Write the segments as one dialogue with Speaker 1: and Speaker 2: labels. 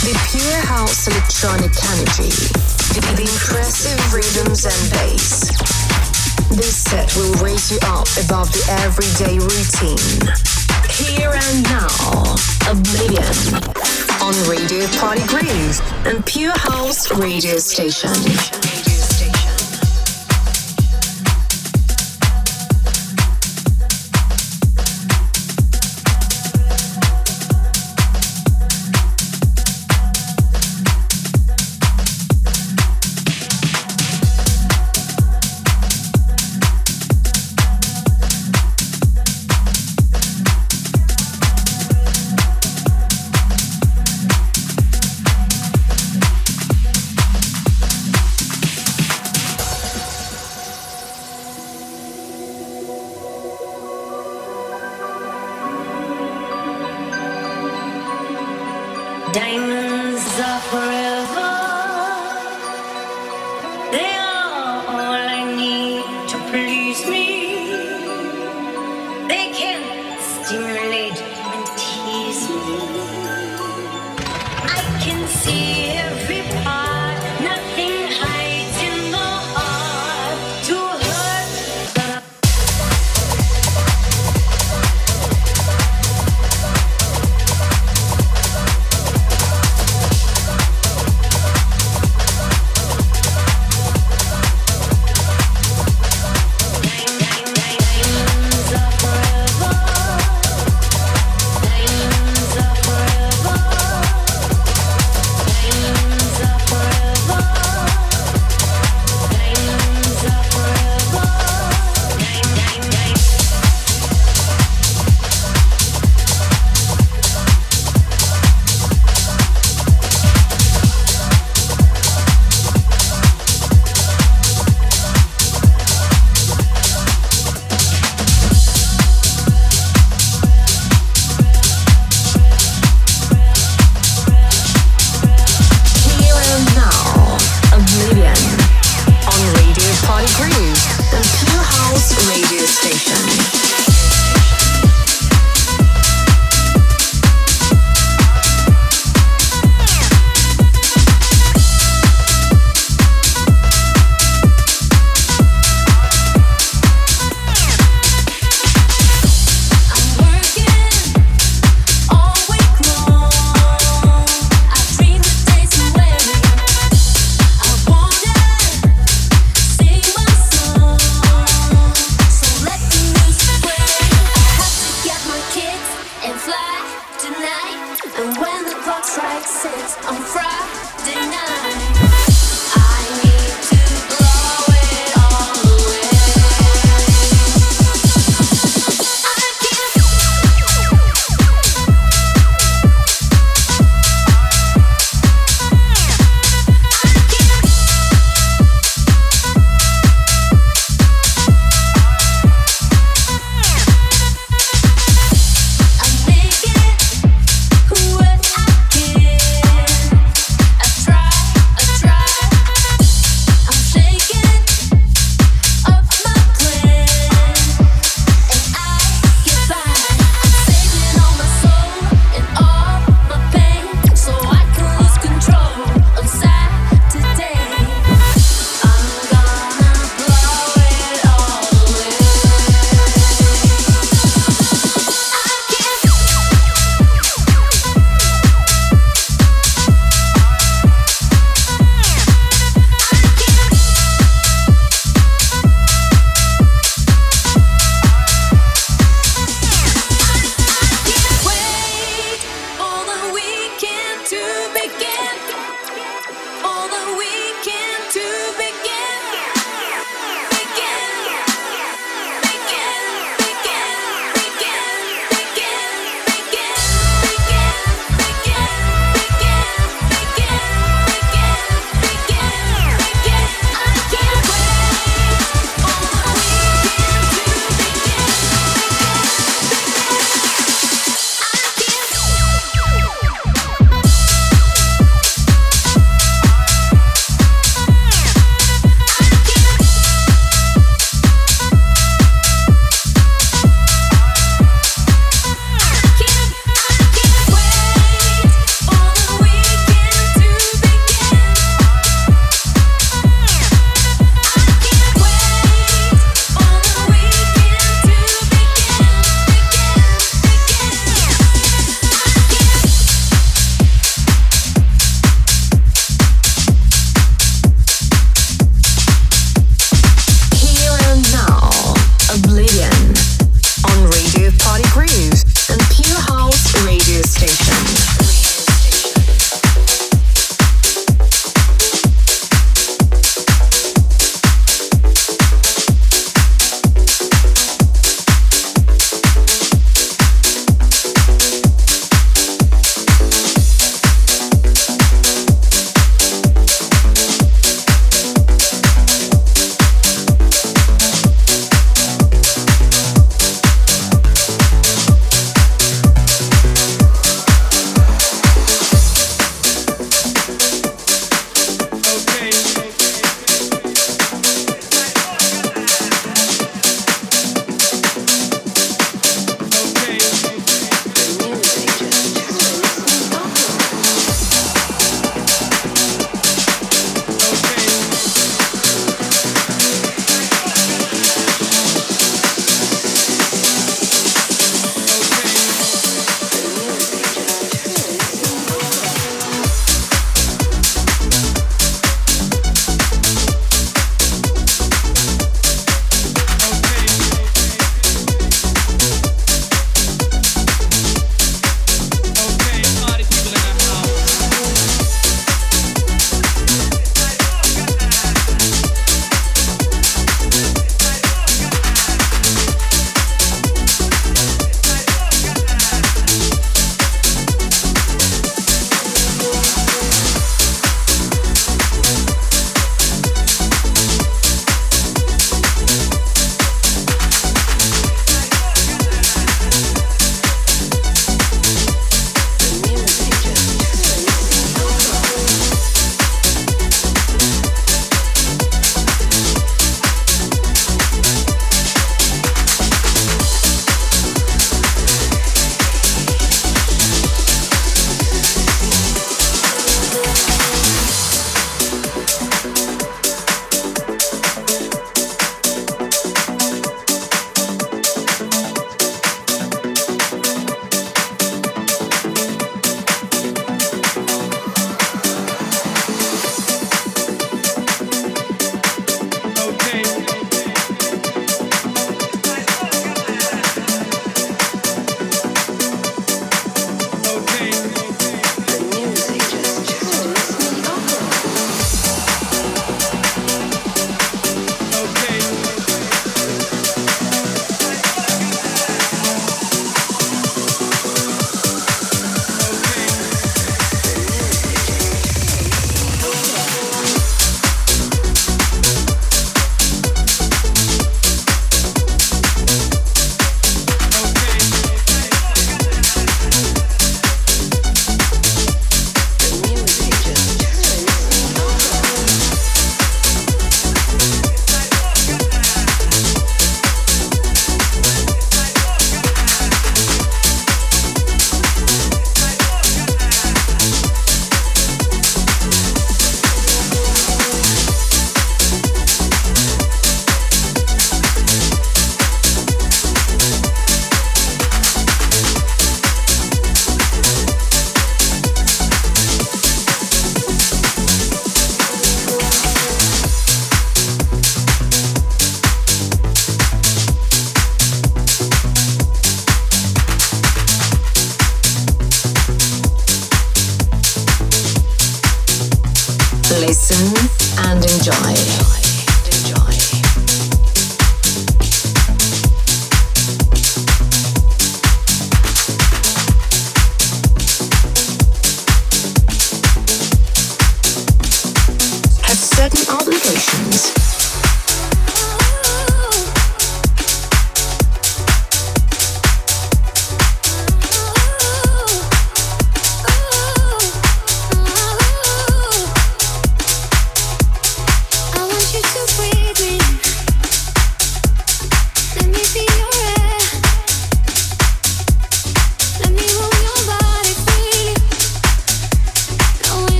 Speaker 1: The pure house electronic energy, the impressive rhythms and bass. This set will raise you up above the everyday routine. Here and now, Oblivion on Radio Party Groove and Pure House Radio Station.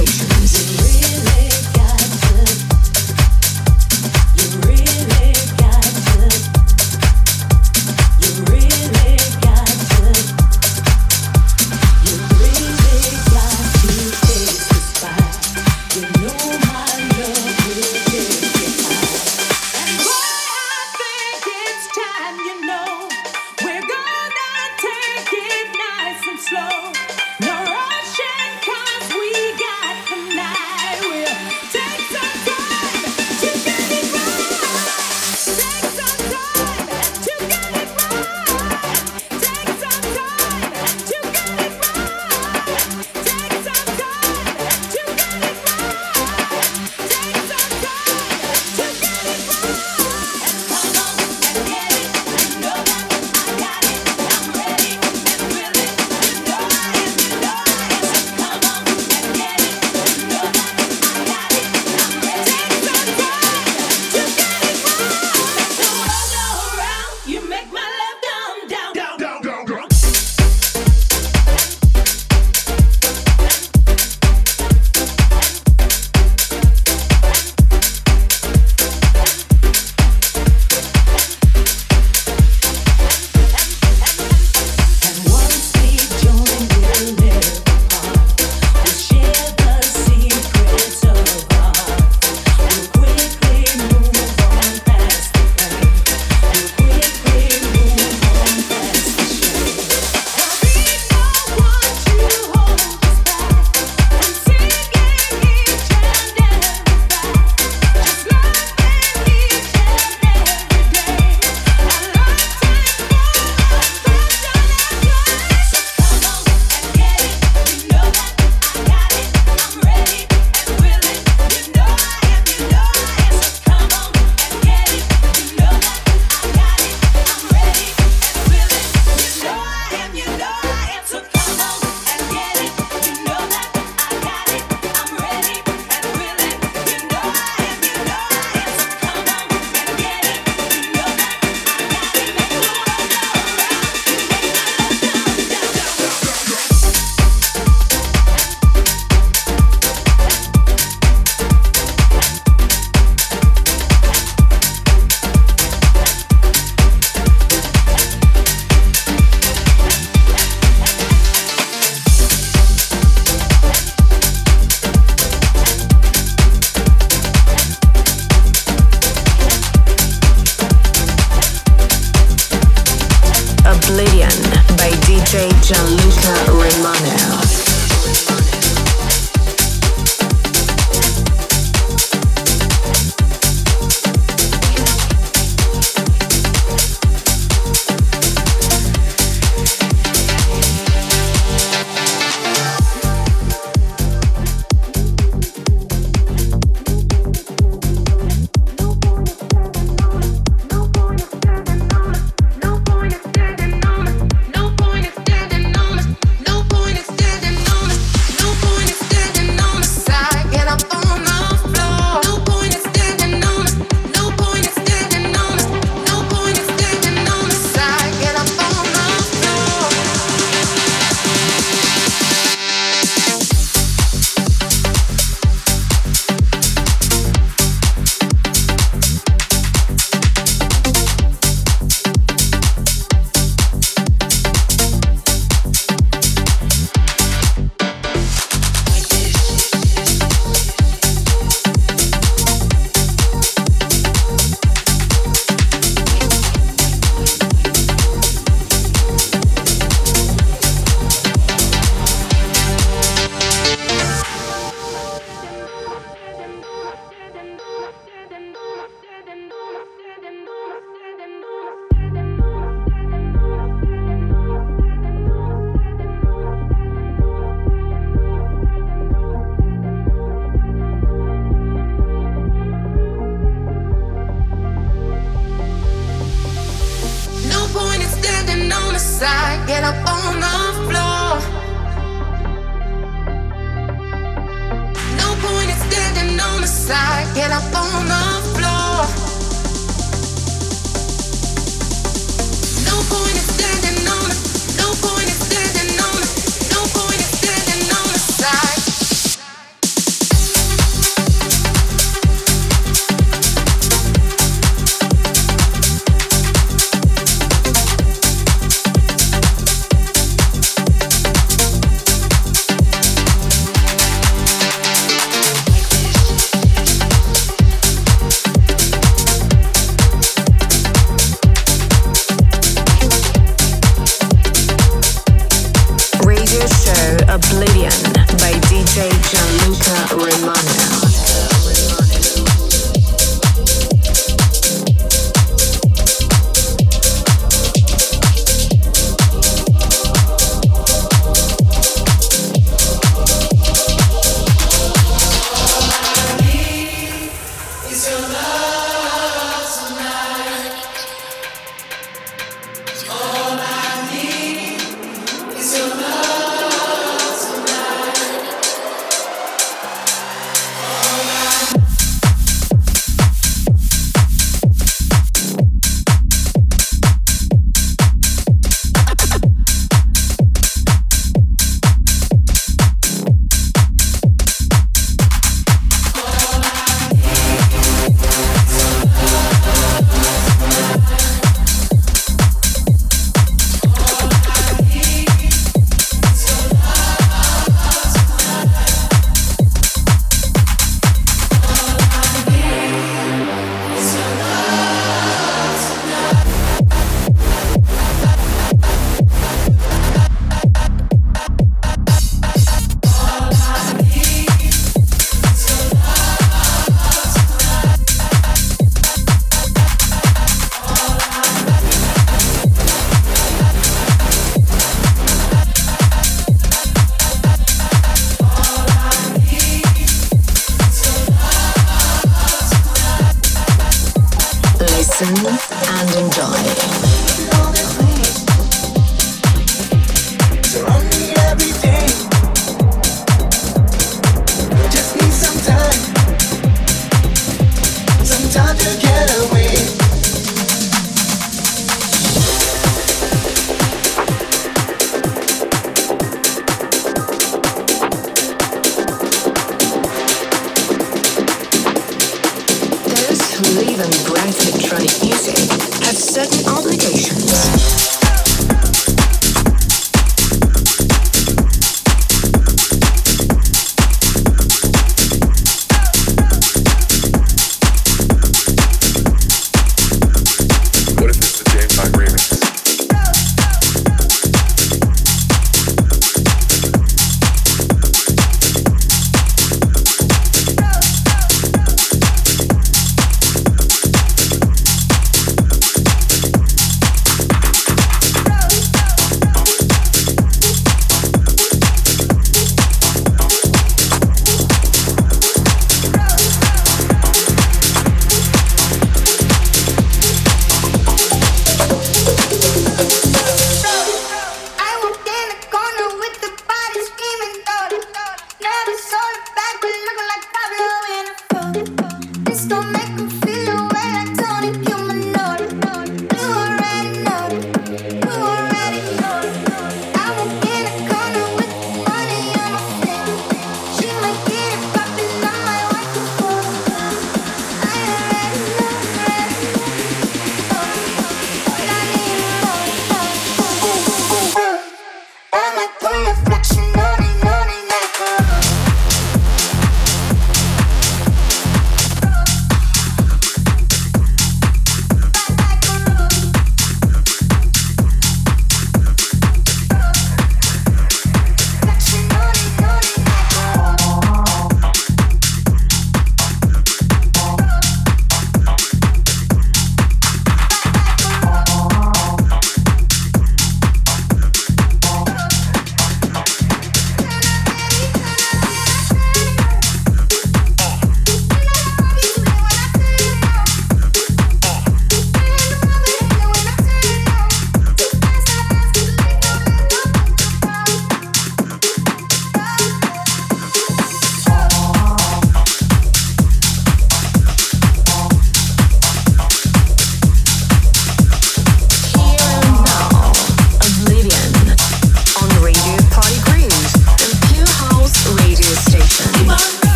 Speaker 2: oceans
Speaker 3: by DJ
Speaker 1: Gianluca Romano.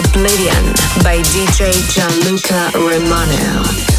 Speaker 1: Oblivion by DJ Gianluca Romano.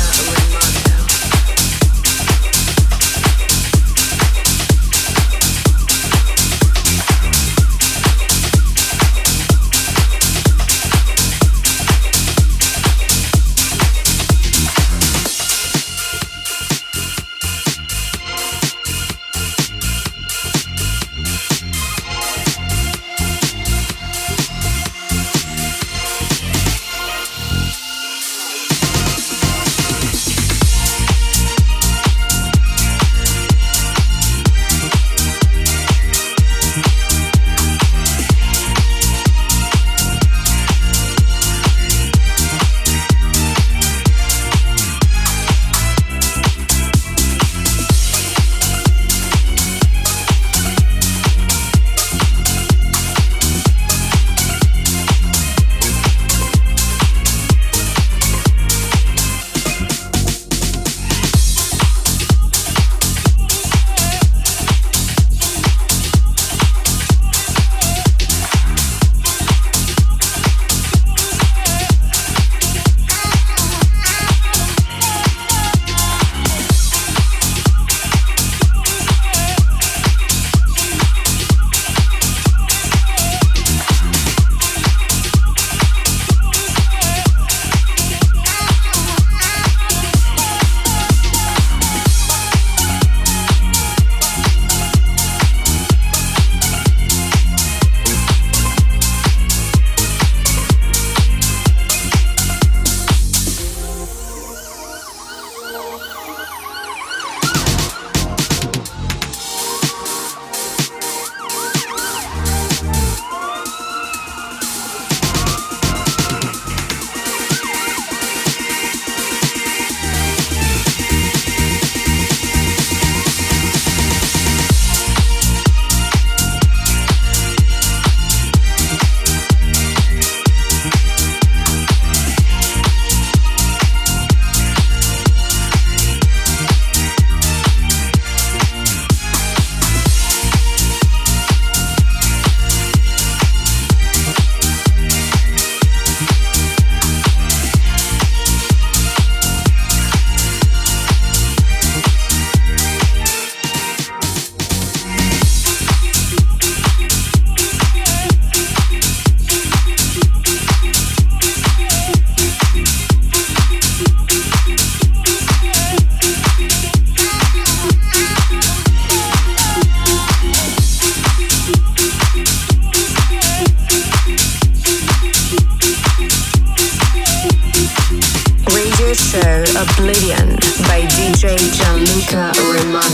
Speaker 4: Oblivion by DJ Gianluca Romano.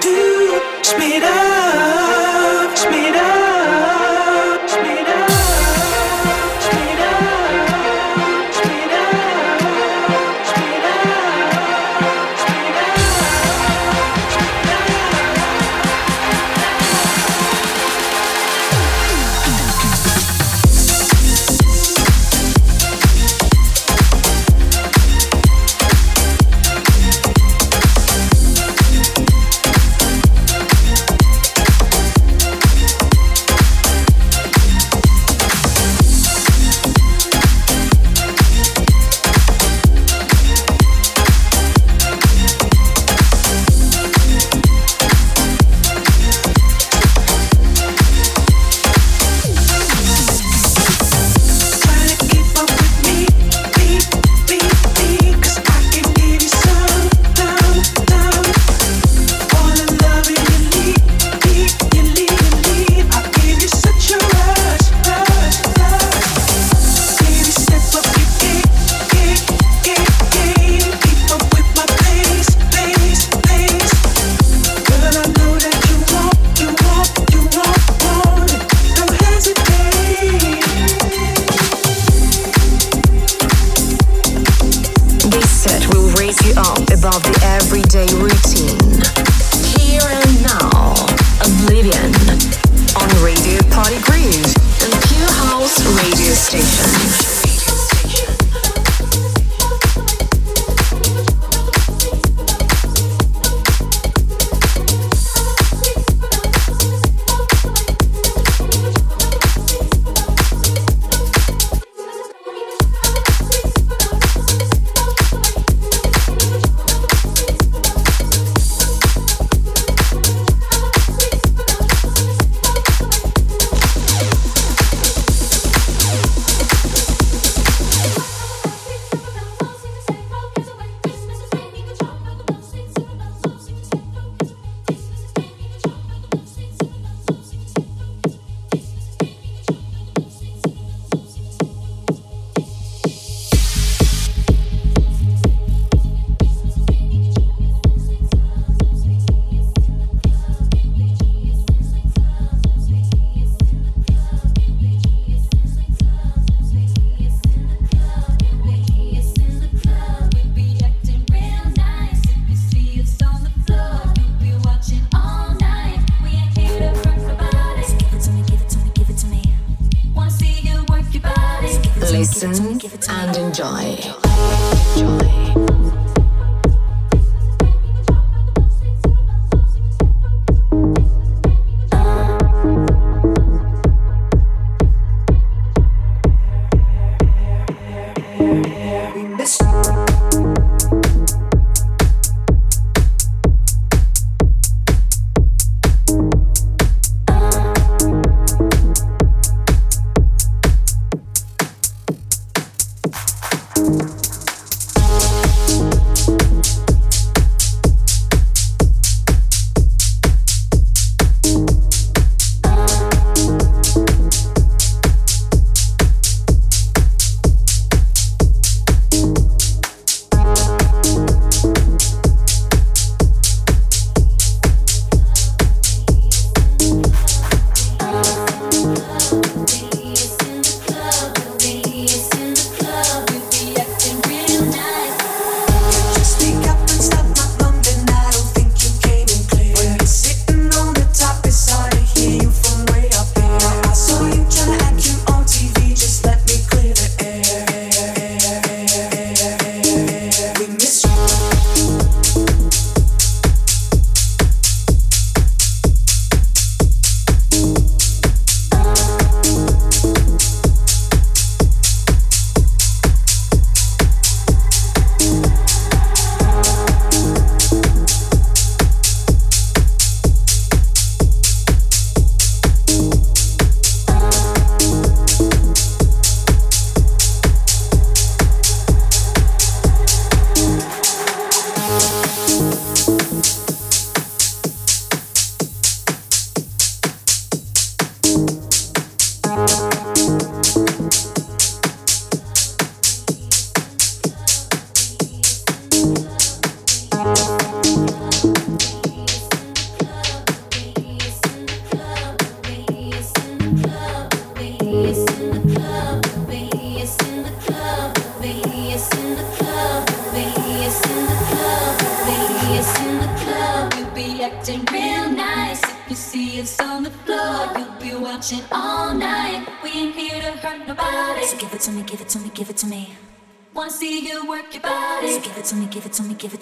Speaker 4: do,
Speaker 5: speed up.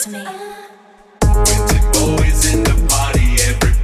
Speaker 5: to me.
Speaker 1: It's always
Speaker 6: in the
Speaker 1: party, every